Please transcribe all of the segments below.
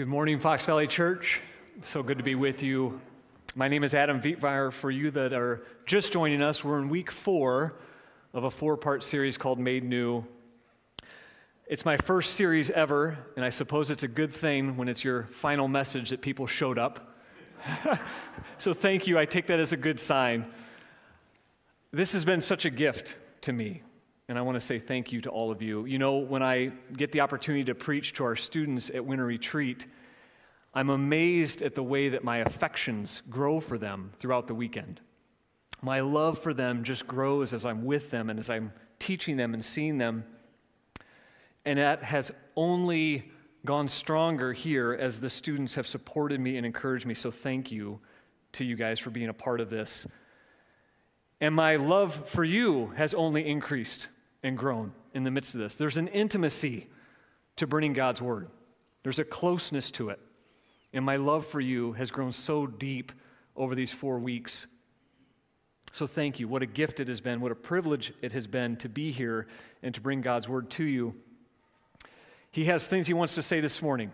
Good morning, Fox Valley Church. So good to be with you. My name is Adam Vietmeyer. For you that are just joining us, we're in week four of a four part series called Made New. It's my first series ever, and I suppose it's a good thing when it's your final message that people showed up. so thank you. I take that as a good sign. This has been such a gift to me, and I want to say thank you to all of you. You know, when I get the opportunity to preach to our students at Winter Retreat, I'm amazed at the way that my affections grow for them throughout the weekend. My love for them just grows as I'm with them and as I'm teaching them and seeing them. And that has only gone stronger here as the students have supported me and encouraged me. So thank you to you guys for being a part of this. And my love for you has only increased and grown in the midst of this. There's an intimacy to bringing God's word, there's a closeness to it. And my love for you has grown so deep over these four weeks. So thank you. What a gift it has been. What a privilege it has been to be here and to bring God's word to you. He has things he wants to say this morning.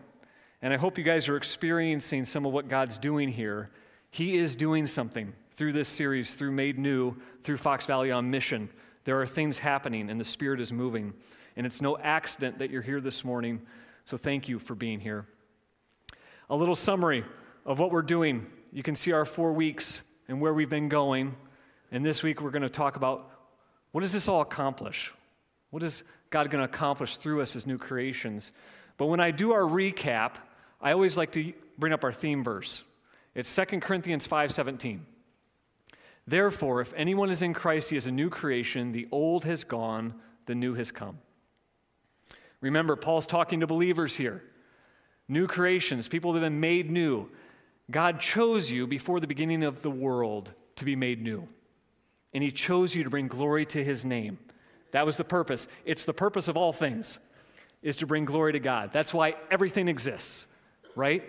And I hope you guys are experiencing some of what God's doing here. He is doing something through this series, through Made New, through Fox Valley on Mission. There are things happening, and the Spirit is moving. And it's no accident that you're here this morning. So thank you for being here. A little summary of what we're doing. You can see our four weeks and where we've been going. And this week we're going to talk about what does this all accomplish? What is God going to accomplish through us as new creations? But when I do our recap, I always like to bring up our theme verse. It's 2 Corinthians 5:17. Therefore, if anyone is in Christ, he is a new creation. The old has gone, the new has come. Remember, Paul's talking to believers here. New creations, people that have been made new. God chose you before the beginning of the world to be made new. And he chose you to bring glory to his name. That was the purpose. It's the purpose of all things is to bring glory to God. That's why everything exists, right?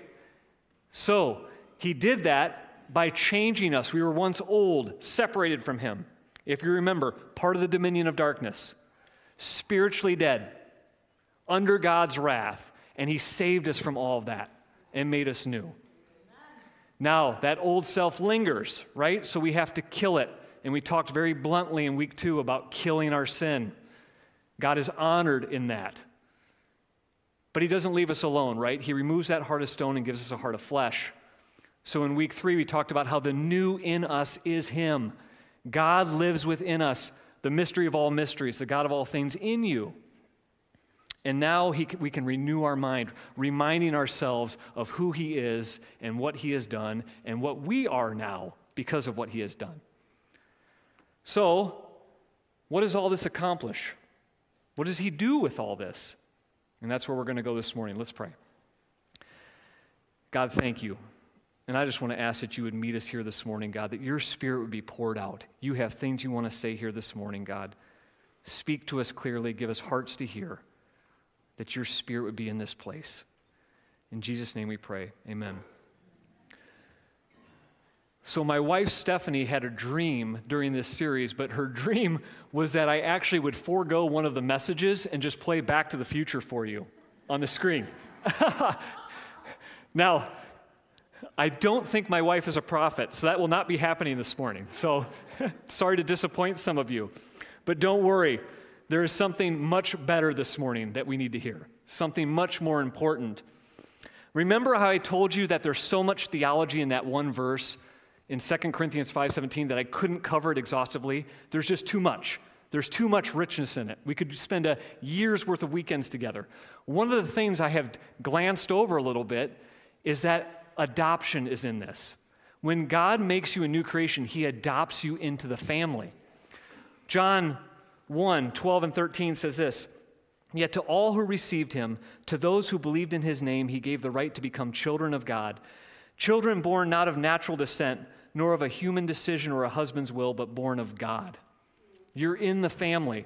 So, he did that by changing us. We were once old, separated from Him. If you remember, part of the dominion of darkness, spiritually dead, under God's wrath, and He saved us from all of that and made us new. Now, that old self lingers, right? So we have to kill it. And we talked very bluntly in week two about killing our sin. God is honored in that. But He doesn't leave us alone, right? He removes that heart of stone and gives us a heart of flesh. So in week three, we talked about how the new in us is Him. God lives within us, the mystery of all mysteries, the God of all things in you. And now he, we can renew our mind, reminding ourselves of who He is and what He has done and what we are now because of what He has done. So, what does all this accomplish? What does He do with all this? And that's where we're going to go this morning. Let's pray. God, thank you and I just want to ask that you would meet us here this morning, God, that your spirit would be poured out. You have things you want to say here this morning, God. Speak to us clearly, give us hearts to hear, that your spirit would be in this place. In Jesus' name we pray. Amen. So, my wife Stephanie had a dream during this series, but her dream was that I actually would forego one of the messages and just play Back to the Future for you on the screen. now, I don't think my wife is a prophet, so that will not be happening this morning. So sorry to disappoint some of you. But don't worry, there is something much better this morning that we need to hear, something much more important. Remember how I told you that there's so much theology in that one verse in 2 Corinthians 5:17 that I couldn't cover it exhaustively? There's just too much. There's too much richness in it. We could spend a year's worth of weekends together. One of the things I have glanced over a little bit is that adoption is in this. When God makes you a new creation, he adopts you into the family. John 1 12 and 13 says this Yet to all who received him, to those who believed in his name, he gave the right to become children of God. Children born not of natural descent, nor of a human decision or a husband's will, but born of God. You're in the family.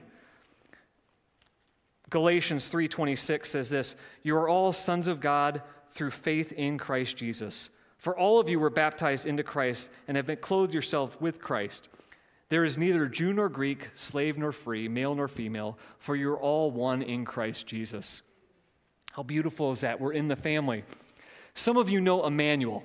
Galatians 3:26 says this, "You are all sons of God through faith in Christ Jesus. For all of you were baptized into Christ and have been clothed yourselves with Christ. There is neither Jew nor Greek, slave nor free, male nor female, for you're all one in Christ Jesus. How beautiful is that? We're in the family. Some of you know Emmanuel.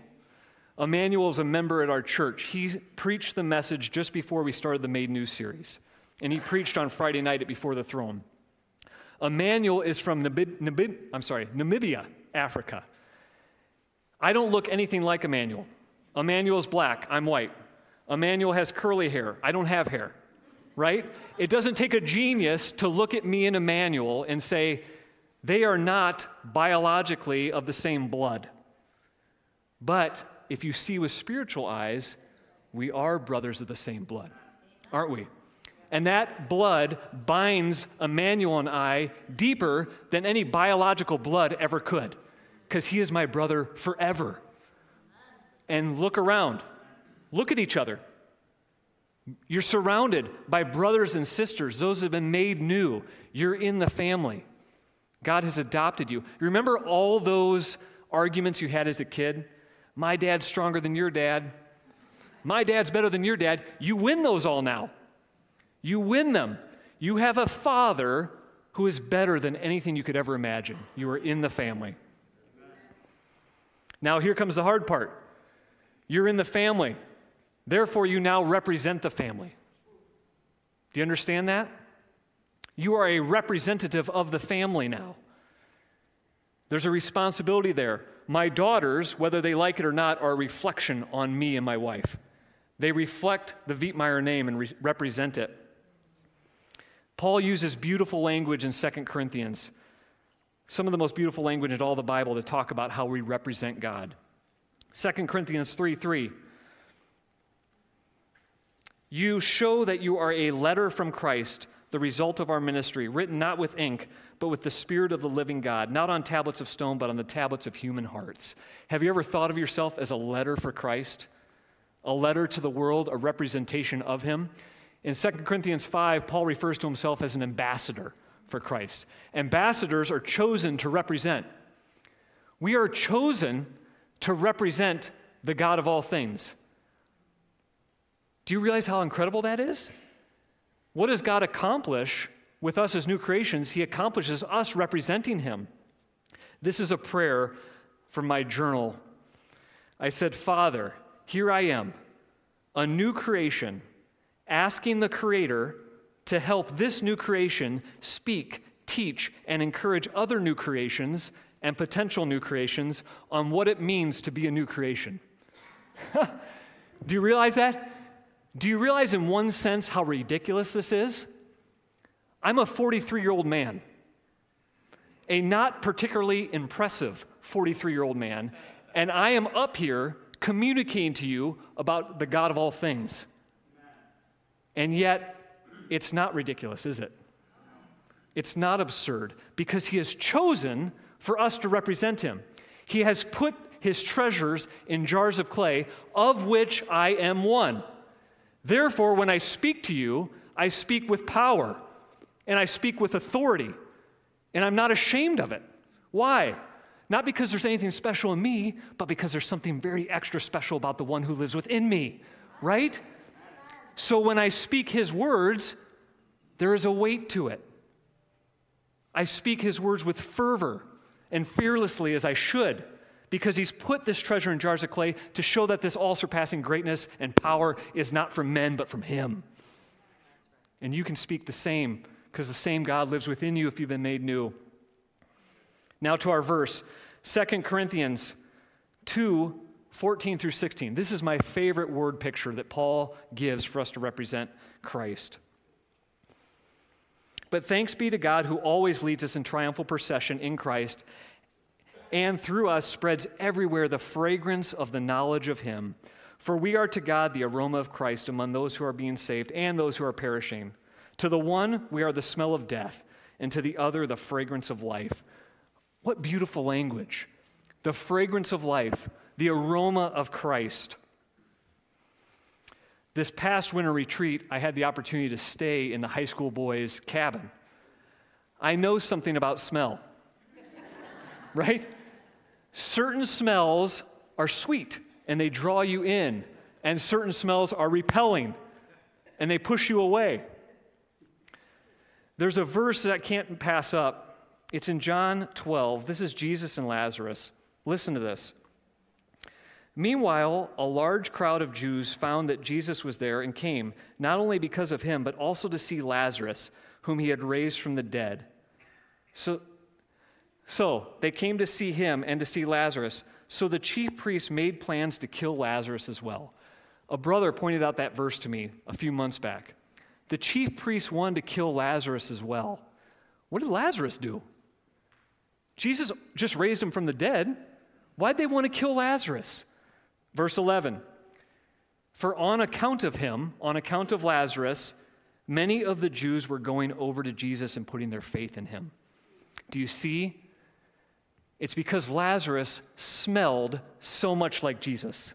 Emmanuel is a member at our church. He preached the message just before we started the Made New series, and he preached on Friday night at Before the Throne. Emmanuel is from Namib- Namib- I'm sorry, Namibia, Africa. I don't look anything like Emmanuel. Emmanuel's black, I'm white. Emmanuel has curly hair, I don't have hair, right? It doesn't take a genius to look at me and Emmanuel and say, they are not biologically of the same blood. But if you see with spiritual eyes, we are brothers of the same blood, aren't we? And that blood binds Emmanuel and I deeper than any biological blood ever could, because he is my brother forever. And look around, look at each other. You're surrounded by brothers and sisters, those have been made new. You're in the family. God has adopted you. Remember all those arguments you had as a kid? My dad's stronger than your dad. My dad's better than your dad. You win those all now. You win them. You have a father who is better than anything you could ever imagine. You are in the family. Now, here comes the hard part. You're in the family. Therefore, you now represent the family. Do you understand that? You are a representative of the family now. There's a responsibility there. My daughters, whether they like it or not, are a reflection on me and my wife. They reflect the Vietmeyer name and re- represent it. Paul uses beautiful language in 2 Corinthians, some of the most beautiful language in all the Bible to talk about how we represent God. 2 Corinthians 3 3. You show that you are a letter from Christ, the result of our ministry, written not with ink, but with the Spirit of the living God, not on tablets of stone, but on the tablets of human hearts. Have you ever thought of yourself as a letter for Christ? A letter to the world, a representation of Him? In 2 Corinthians 5, Paul refers to himself as an ambassador for Christ. Ambassadors are chosen to represent. We are chosen to represent the God of all things. Do you realize how incredible that is? What does God accomplish with us as new creations? He accomplishes us representing Him. This is a prayer from my journal. I said, Father, here I am, a new creation, asking the Creator to help this new creation speak, teach, and encourage other new creations and potential new creations on what it means to be a new creation. Do you realize that? Do you realize, in one sense, how ridiculous this is? I'm a 43 year old man, a not particularly impressive 43 year old man, and I am up here communicating to you about the God of all things. And yet, it's not ridiculous, is it? It's not absurd because He has chosen for us to represent Him. He has put His treasures in jars of clay, of which I am one. Therefore, when I speak to you, I speak with power and I speak with authority, and I'm not ashamed of it. Why? Not because there's anything special in me, but because there's something very extra special about the one who lives within me, right? So when I speak his words, there is a weight to it. I speak his words with fervor and fearlessly as I should because he's put this treasure in jars of clay to show that this all surpassing greatness and power is not from men, but from him. And you can speak the same because the same God lives within you if you've been made new. Now to our verse, 2 Corinthians 2 14 through 16. This is my favorite word picture that Paul gives for us to represent Christ. But thanks be to God who always leads us in triumphal procession in Christ and through us spreads everywhere the fragrance of the knowledge of Him. For we are to God the aroma of Christ among those who are being saved and those who are perishing. To the one, we are the smell of death, and to the other, the fragrance of life. What beautiful language! The fragrance of life, the aroma of Christ. This past winter retreat, I had the opportunity to stay in the high school boys' cabin. I know something about smell, right? Certain smells are sweet and they draw you in, and certain smells are repelling and they push you away. There's a verse that I can't pass up. It's in John 12. This is Jesus and Lazarus. Listen to this. Meanwhile, a large crowd of Jews found that Jesus was there and came, not only because of him, but also to see Lazarus, whom he had raised from the dead. So, so they came to see him and to see Lazarus. So the chief priests made plans to kill Lazarus as well. A brother pointed out that verse to me a few months back. The chief priests wanted to kill Lazarus as well. What did Lazarus do? Jesus just raised him from the dead. Why'd they want to kill Lazarus? Verse 11 For on account of him, on account of Lazarus, many of the Jews were going over to Jesus and putting their faith in him. Do you see? It's because Lazarus smelled so much like Jesus.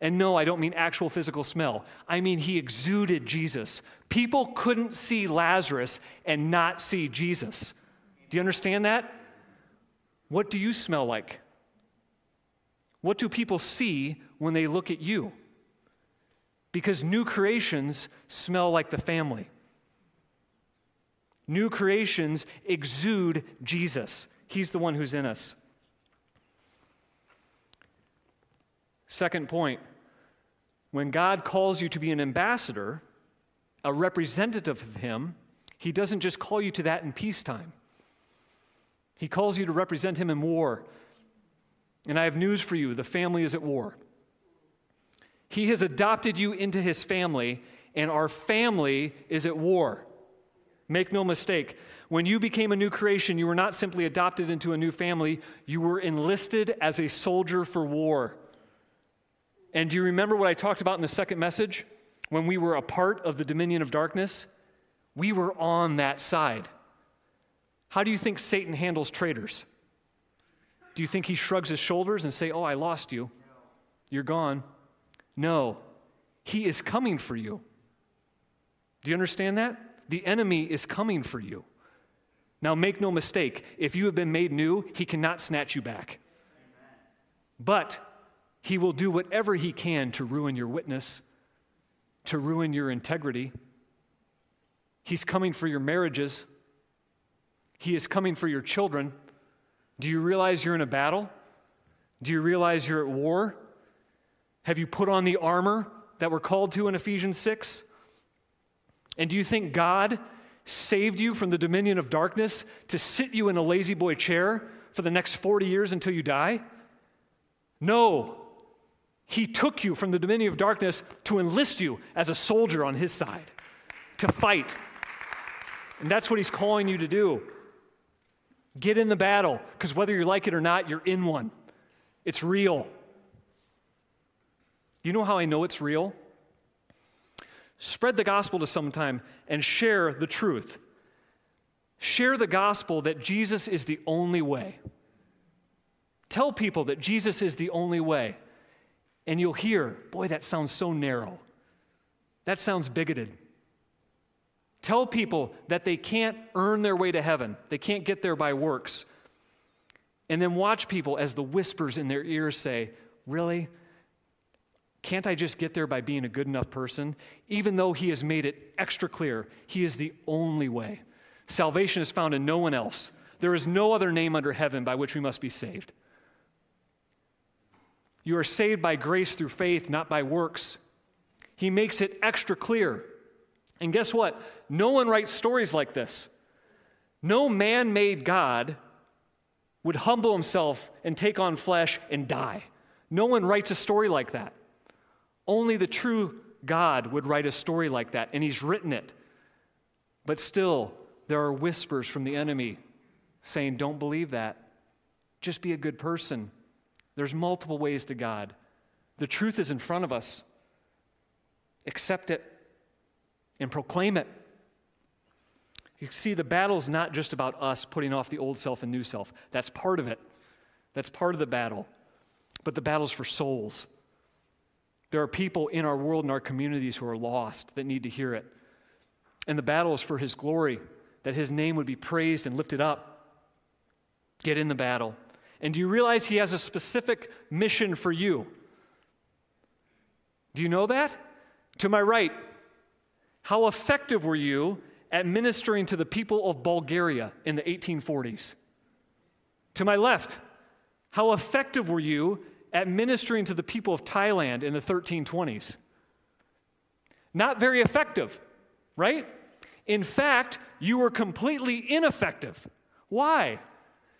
And no, I don't mean actual physical smell. I mean he exuded Jesus. People couldn't see Lazarus and not see Jesus. Do you understand that? What do you smell like? What do people see when they look at you? Because new creations smell like the family. New creations exude Jesus. He's the one who's in us. Second point when God calls you to be an ambassador, a representative of Him, He doesn't just call you to that in peacetime. He calls you to represent Him in war. And I have news for you the family is at war. He has adopted you into his family, and our family is at war. Make no mistake. When you became a new creation, you were not simply adopted into a new family, you were enlisted as a soldier for war. And do you remember what I talked about in the second message? When we were a part of the dominion of darkness, we were on that side. How do you think Satan handles traitors? Do you think he shrugs his shoulders and say, "Oh, I lost you. You're gone." No. He is coming for you. Do you understand that? The enemy is coming for you. Now, make no mistake, if you have been made new, he cannot snatch you back. But he will do whatever he can to ruin your witness, to ruin your integrity. He's coming for your marriages, he is coming for your children. Do you realize you're in a battle? Do you realize you're at war? Have you put on the armor that we're called to in Ephesians 6? And do you think God saved you from the dominion of darkness to sit you in a La-Z-Boy chair for the next 40 years until you die? No. He took you from the dominion of darkness to enlist you as a soldier on his side, to fight. And that's what he's calling you to do. Get in the battle, because whether you like it or not, you're in one. It's real. You know how I know it's real? Spread the gospel to sometime and share the truth. Share the gospel that Jesus is the only way. Tell people that Jesus is the only way. And you'll hear, boy, that sounds so narrow. That sounds bigoted. Tell people that they can't earn their way to heaven, they can't get there by works. And then watch people as the whispers in their ears say, Really? Can't I just get there by being a good enough person? Even though He has made it extra clear, He is the only way. Salvation is found in no one else. There is no other name under heaven by which we must be saved. You are saved by grace through faith, not by works. He makes it extra clear. And guess what? No one writes stories like this. No man made God would humble himself and take on flesh and die. No one writes a story like that. Only the true God would write a story like that, and he's written it. But still, there are whispers from the enemy saying, Don't believe that. Just be a good person. There's multiple ways to God. The truth is in front of us. Accept it and proclaim it. You see, the battle is not just about us putting off the old self and new self. That's part of it. That's part of the battle. But the battle's for souls. There are people in our world and our communities who are lost that need to hear it. And the battle is for His glory, that His name would be praised and lifted up. Get in the battle. And do you realize He has a specific mission for you? Do you know that? To my right, how effective were you at ministering to the people of Bulgaria in the 1840s? To my left, How effective were you at ministering to the people of Thailand in the 1320s? Not very effective, right? In fact, you were completely ineffective. Why?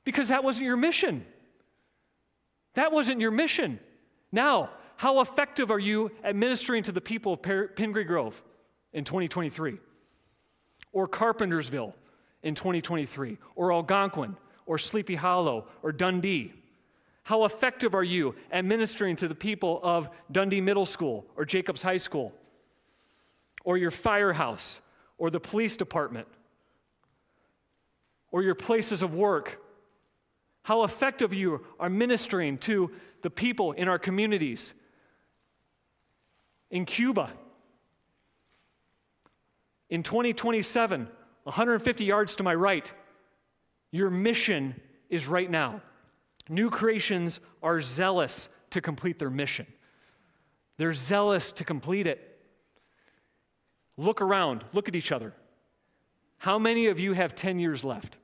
Because that wasn't your mission. That wasn't your mission. Now, how effective are you at ministering to the people of Pingree Grove in 2023? Or Carpentersville in 2023? Or Algonquin? Or Sleepy Hollow? Or Dundee? How effective are you at ministering to the people of Dundee Middle School or Jacobs High School? Or your firehouse? Or the police department? Or your places of work? How effective you are ministering to the people in our communities in Cuba. In 2027, 150 yards to my right, your mission is right now. New creations are zealous to complete their mission. They're zealous to complete it. Look around, look at each other. How many of you have 10 years left?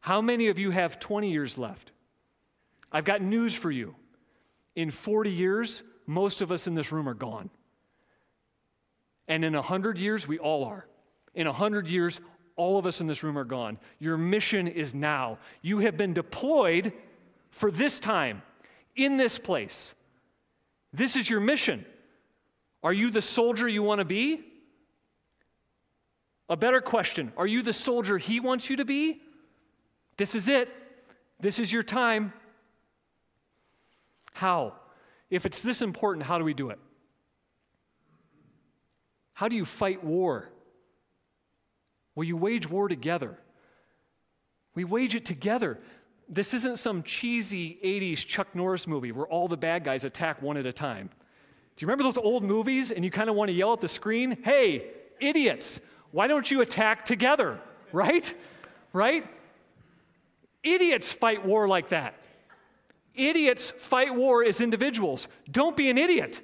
How many of you have 20 years left? I've got news for you. In 40 years, most of us in this room are gone. And in 100 years, we all are. In 100 years, all of us in this room are gone. Your mission is now. You have been deployed for this time, in this place. This is your mission. Are you the soldier you want to be? A better question Are you the soldier he wants you to be? This is it. This is your time. How? If it's this important, how do we do it? How do you fight war? Well, you wage war together. We wage it together. This isn't some cheesy 80s Chuck Norris movie where all the bad guys attack one at a time. Do you remember those old movies and you kind of want to yell at the screen, hey, idiots, why don't you attack together? Right? Right? Idiots fight war like that. Idiots fight war as individuals. Don't be an idiot.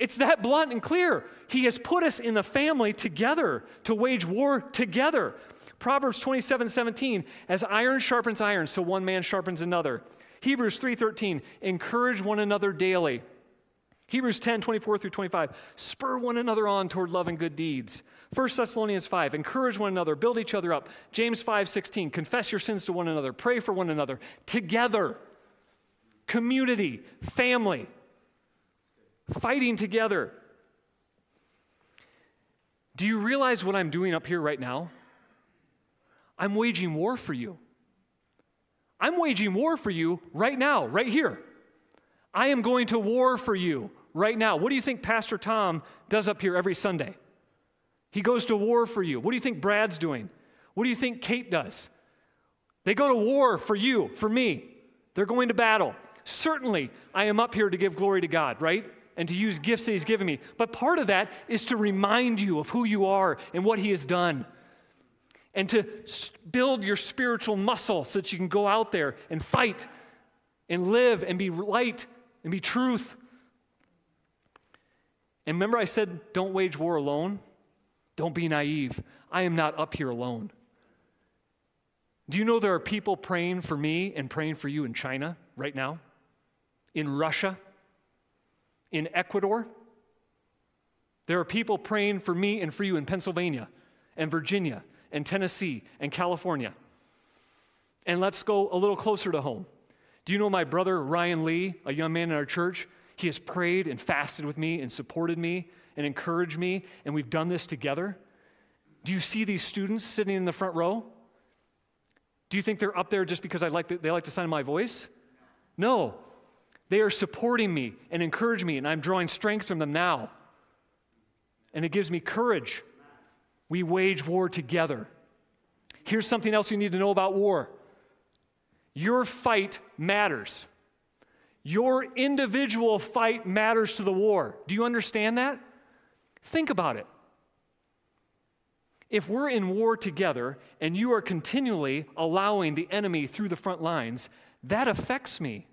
It's that blunt and clear. He has put us in the family together to wage war together. Proverbs 27 17, as iron sharpens iron, so one man sharpens another. Hebrews 3:13, encourage one another daily. Hebrews 10, 24 through 25, spur one another on toward love and good deeds. 1 Thessalonians 5, encourage one another, build each other up. James 5, 16, confess your sins to one another, pray for one another. Together, community, family, fighting together. Do you realize what I'm doing up here right now? I'm waging war for you. I'm waging war for you right now, right here. I am going to war for you right now. What do you think Pastor Tom does up here every Sunday? He goes to war for you. What do you think Brad's doing? What do you think Kate does? They go to war for you, for me. They're going to battle. Certainly, I am up here to give glory to God, right? And to use gifts that He's given me. But part of that is to remind you of who you are and what He has done. And to build your spiritual muscle so that you can go out there and fight and live and be light and be truth and remember, I said, don't wage war alone? Don't be naive. I am not up here alone. Do you know there are people praying for me and praying for you in China right now? In Russia? In Ecuador? There are people praying for me and for you in Pennsylvania and Virginia and Tennessee and California. And let's go a little closer to home. Do you know my brother Ryan Lee, a young man in our church? He has prayed and fasted with me and supported me and encouraged me, and we've done this together. Do you see these students sitting in the front row? Do you think they're up there just because I like to, they like to sign my voice? No. They are supporting me and encouraging me, and I'm drawing strength from them now. And it gives me courage. We wage war together. Here's something else you need to know about war your fight matters. Your individual fight matters to the war. Do you understand that? Think about it. If we're in war together and you are continually allowing the enemy through the front lines, that affects me.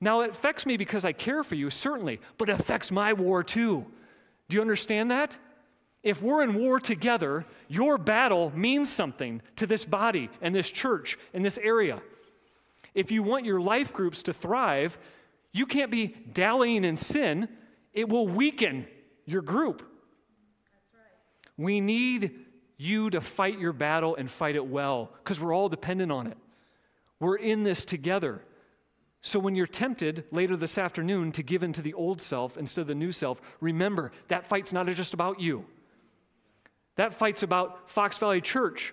Now, it affects me because I care for you, certainly, but it affects my war too. Do you understand that? If we're in war together, your battle means something to this body and this church and this area. If you want your life groups to thrive, you can't be dallying in sin, it will weaken your group. Right. We need you to fight your battle and fight it well because we're all dependent on it. We're in this together. So when you're tempted later this afternoon to give in to the old self instead of the new self, remember that fight's not just about you. That fight's about Fox Valley Church.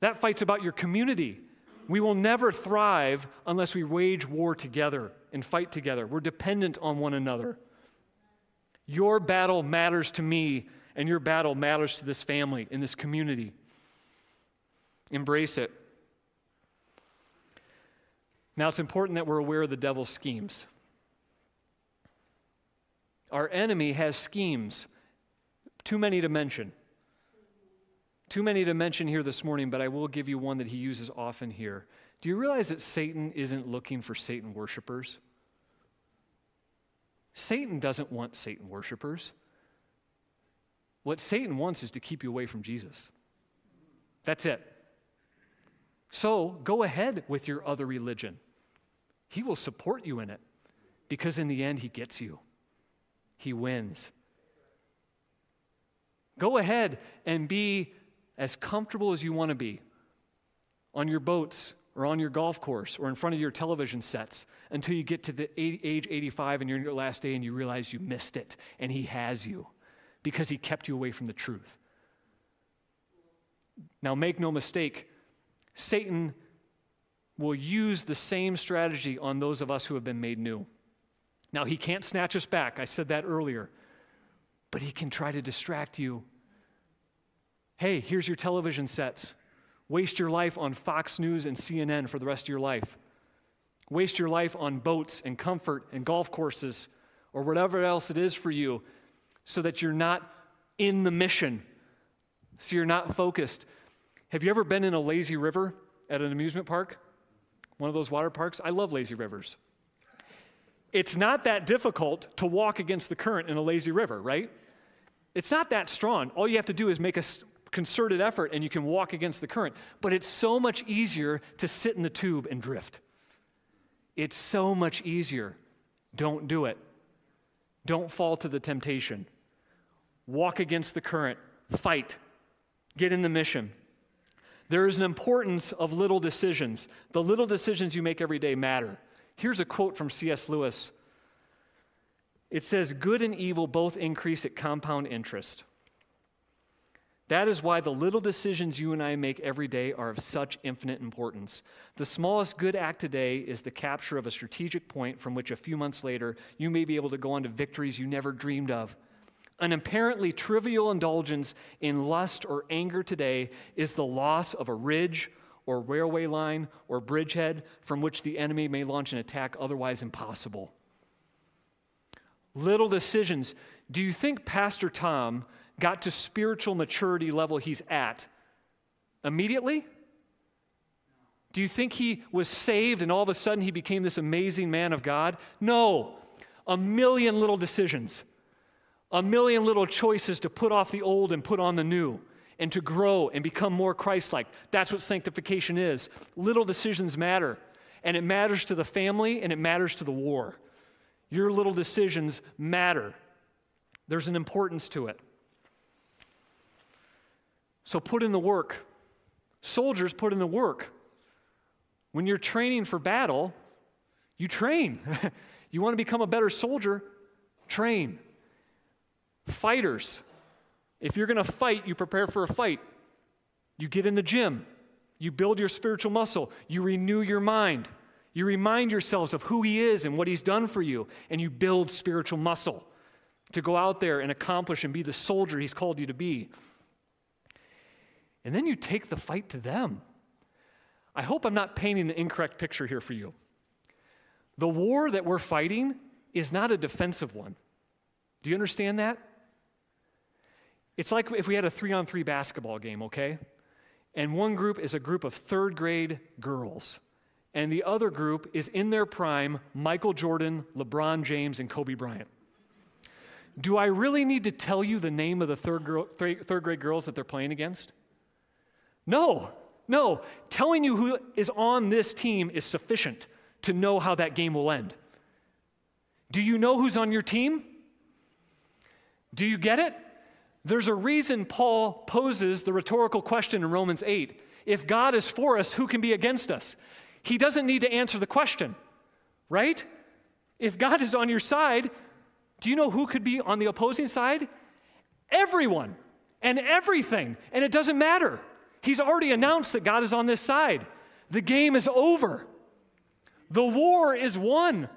That fight's about your community. We will never thrive unless we wage war together and fight together. We're dependent on one another. Your battle matters to me, and your battle matters to this family, in this community. Embrace it. Now, it's important that we're aware of the devil's schemes. Our enemy has schemes, too many to mention. Too many to mention here this morning, but I will give you one that he uses often here. Do you realize that Satan isn't looking for Satan worshipers? Satan doesn't want Satan worshipers. What Satan wants is to keep you away from Jesus. That's it. So go ahead with your other religion. He will support you in it because in the end, he gets you, he wins. Go ahead and be as comfortable as you want to be on your boats or on your golf course or in front of your television sets until you get to the age 85 and you're in your last day and you realize you missed it and he has you because he kept you away from the truth. Now, make no mistake, Satan will use the same strategy on those of us who have been made new. Now, he can't snatch us back. I said that earlier. But he can try to distract you Hey, here's your television sets. Waste your life on Fox News and CNN for the rest of your life. Waste your life on boats and comfort and golf courses or whatever else it is for you so that you're not in the mission, so you're not focused. Have you ever been in a lazy river at an amusement park? One of those water parks? I love lazy rivers. It's not that difficult to walk against the current in a lazy river, right? It's not that strong. All you have to do is make a concerted effort and you can walk against the current. But it's so much easier to sit in the tube and drift. It's so much easier. Don't do it. Don't fall to the temptation. Walk against the current. Fight. Get in the mission. There is an importance of little decisions. The little decisions you make every day matter. Here's a quote from C.S. Lewis it says, Good and evil both increase at compound interest. That is why the little decisions you and I make every day are of such infinite importance. The smallest good act today is the capture of a strategic point from which a few months later you may be able to go on to victories you never dreamed of. An apparently trivial indulgence in lust or anger today is the loss of a ridge or railway line or bridgehead from which the enemy may launch an attack otherwise impossible. Little decisions. Do you think Pastor Tom got to spiritual maturity level he's at immediately? Do you think he was saved and all of a sudden he became this amazing man of God? No. A million little decisions, a million little choices to put off the old and put on the new, and to grow and become more Christ like. That's what sanctification is. Little decisions matter, and it matters to the family and it matters to the war. Your little decisions matter, there's an importance to it. So put in the work. Soldiers put in the work. When you're training for battle, you train. you want to become a better soldier? Train. Fighters, if you're going to fight, you prepare for a fight. You get in the gym. You build your spiritual muscle. You renew your mind. You remind yourselves of who He is and what He's done for you, and you build spiritual muscle to go out there and accomplish and be the soldier He's called you to be. And then you take the fight to them. I hope I'm not painting the incorrect picture here for you. The war that we're fighting is not a defensive one. Do you understand that? It's like if we had a three on three basketball game, okay? And one group is a group of third grade girls, and the other group is in their prime Michael Jordan, LeBron James, and Kobe Bryant. do I really need to tell you the name of the third, girl, third grade girls that they're playing against? No, no. Telling you who is on this team is sufficient to know how that game will end. Do you know who's on your team? Do you get it? There's a reason Paul poses the rhetorical question in Romans 8 if God is for us, who can be against us? He doesn't need to answer the question, right? If God is on your side, do you know who could be on the opposing side? Everyone and everything, and it doesn't matter. He's already announced that God is on this side. The game is over. The war is won.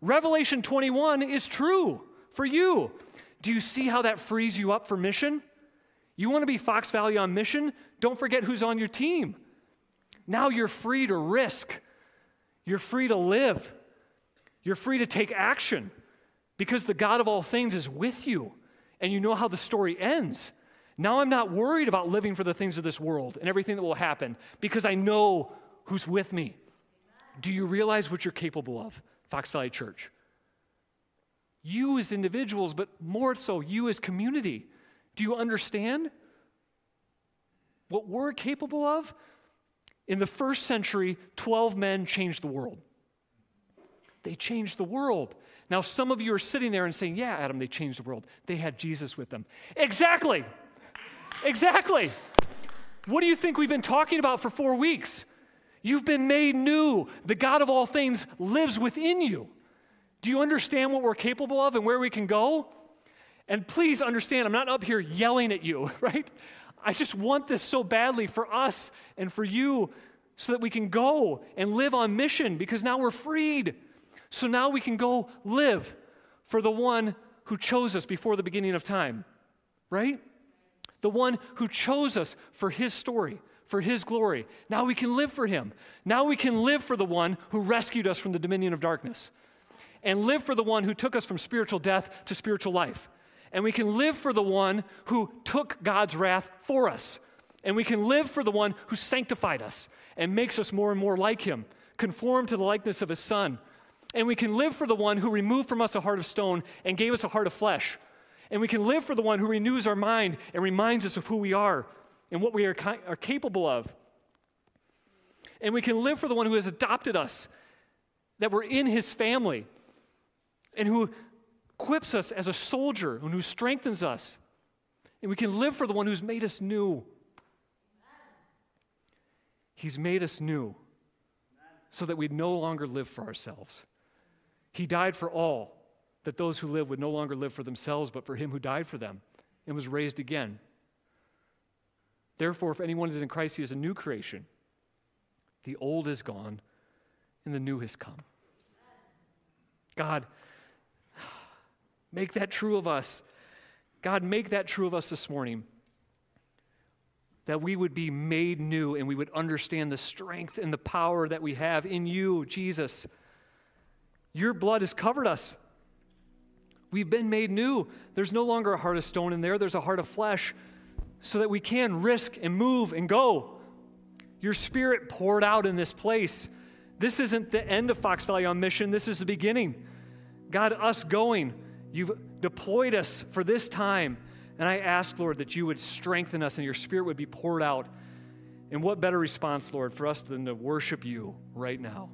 Revelation 21 is true for you. Do you see how that frees you up for mission? You want to be Fox Valley on mission? Don't forget who's on your team. Now you're free to risk, you're free to live, you're free to take action because the God of all things is with you and you know how the story ends. Now I'm not worried about living for the things of this world and everything that will happen because I know who's with me. Do you realize what you're capable of, Fox Valley Church? You as individuals, but more so, you as community. Do you understand what we're capable of? In the first century, 12 men changed the world. They changed the world. Now, some of you are sitting there and saying, Yeah, Adam, they changed the world. They had Jesus with them. Exactly. Exactly. What do you think we've been talking about for four weeks? You've been made new. The God of all things lives within you. Do you understand what we're capable of and where we can go? And please understand, I'm not up here yelling at you, right? I just want this so badly for us and for you so that we can go and live on mission because now we're freed. So now we can go live for the one who chose us before the beginning of time, right? The one who chose us for his story, for his glory. Now we can live for him. Now we can live for the one who rescued us from the dominion of darkness and live for the one who took us from spiritual death to spiritual life. And we can live for the one who took God's wrath for us. And we can live for the one who sanctified us and makes us more and more like him, conform to the likeness of his son. And we can live for the one who removed from us a heart of stone and gave us a heart of flesh. And we can live for the one who renews our mind and reminds us of who we are and what we are, are capable of. And we can live for the one who has adopted us, that we're in his family, and who equips us as a soldier and who strengthens us. And we can live for the one who's made us new. He's made us new so that we no longer live for ourselves. He died for all, that those who live would no longer live for themselves, but for him who died for them and was raised again. Therefore, if anyone is in Christ, he is a new creation. The old is gone, and the new has come. God, Make that true of us. God, make that true of us this morning. That we would be made new and we would understand the strength and the power that we have in you, Jesus. Your blood has covered us. We've been made new. There's no longer a heart of stone in there, there's a heart of flesh so that we can risk and move and go. Your spirit poured out in this place. This isn't the end of Fox Valley on mission, this is the beginning. God, us going You've deployed us for this time. And I ask, Lord, that you would strengthen us and your spirit would be poured out. And what better response, Lord, for us than to worship you right now?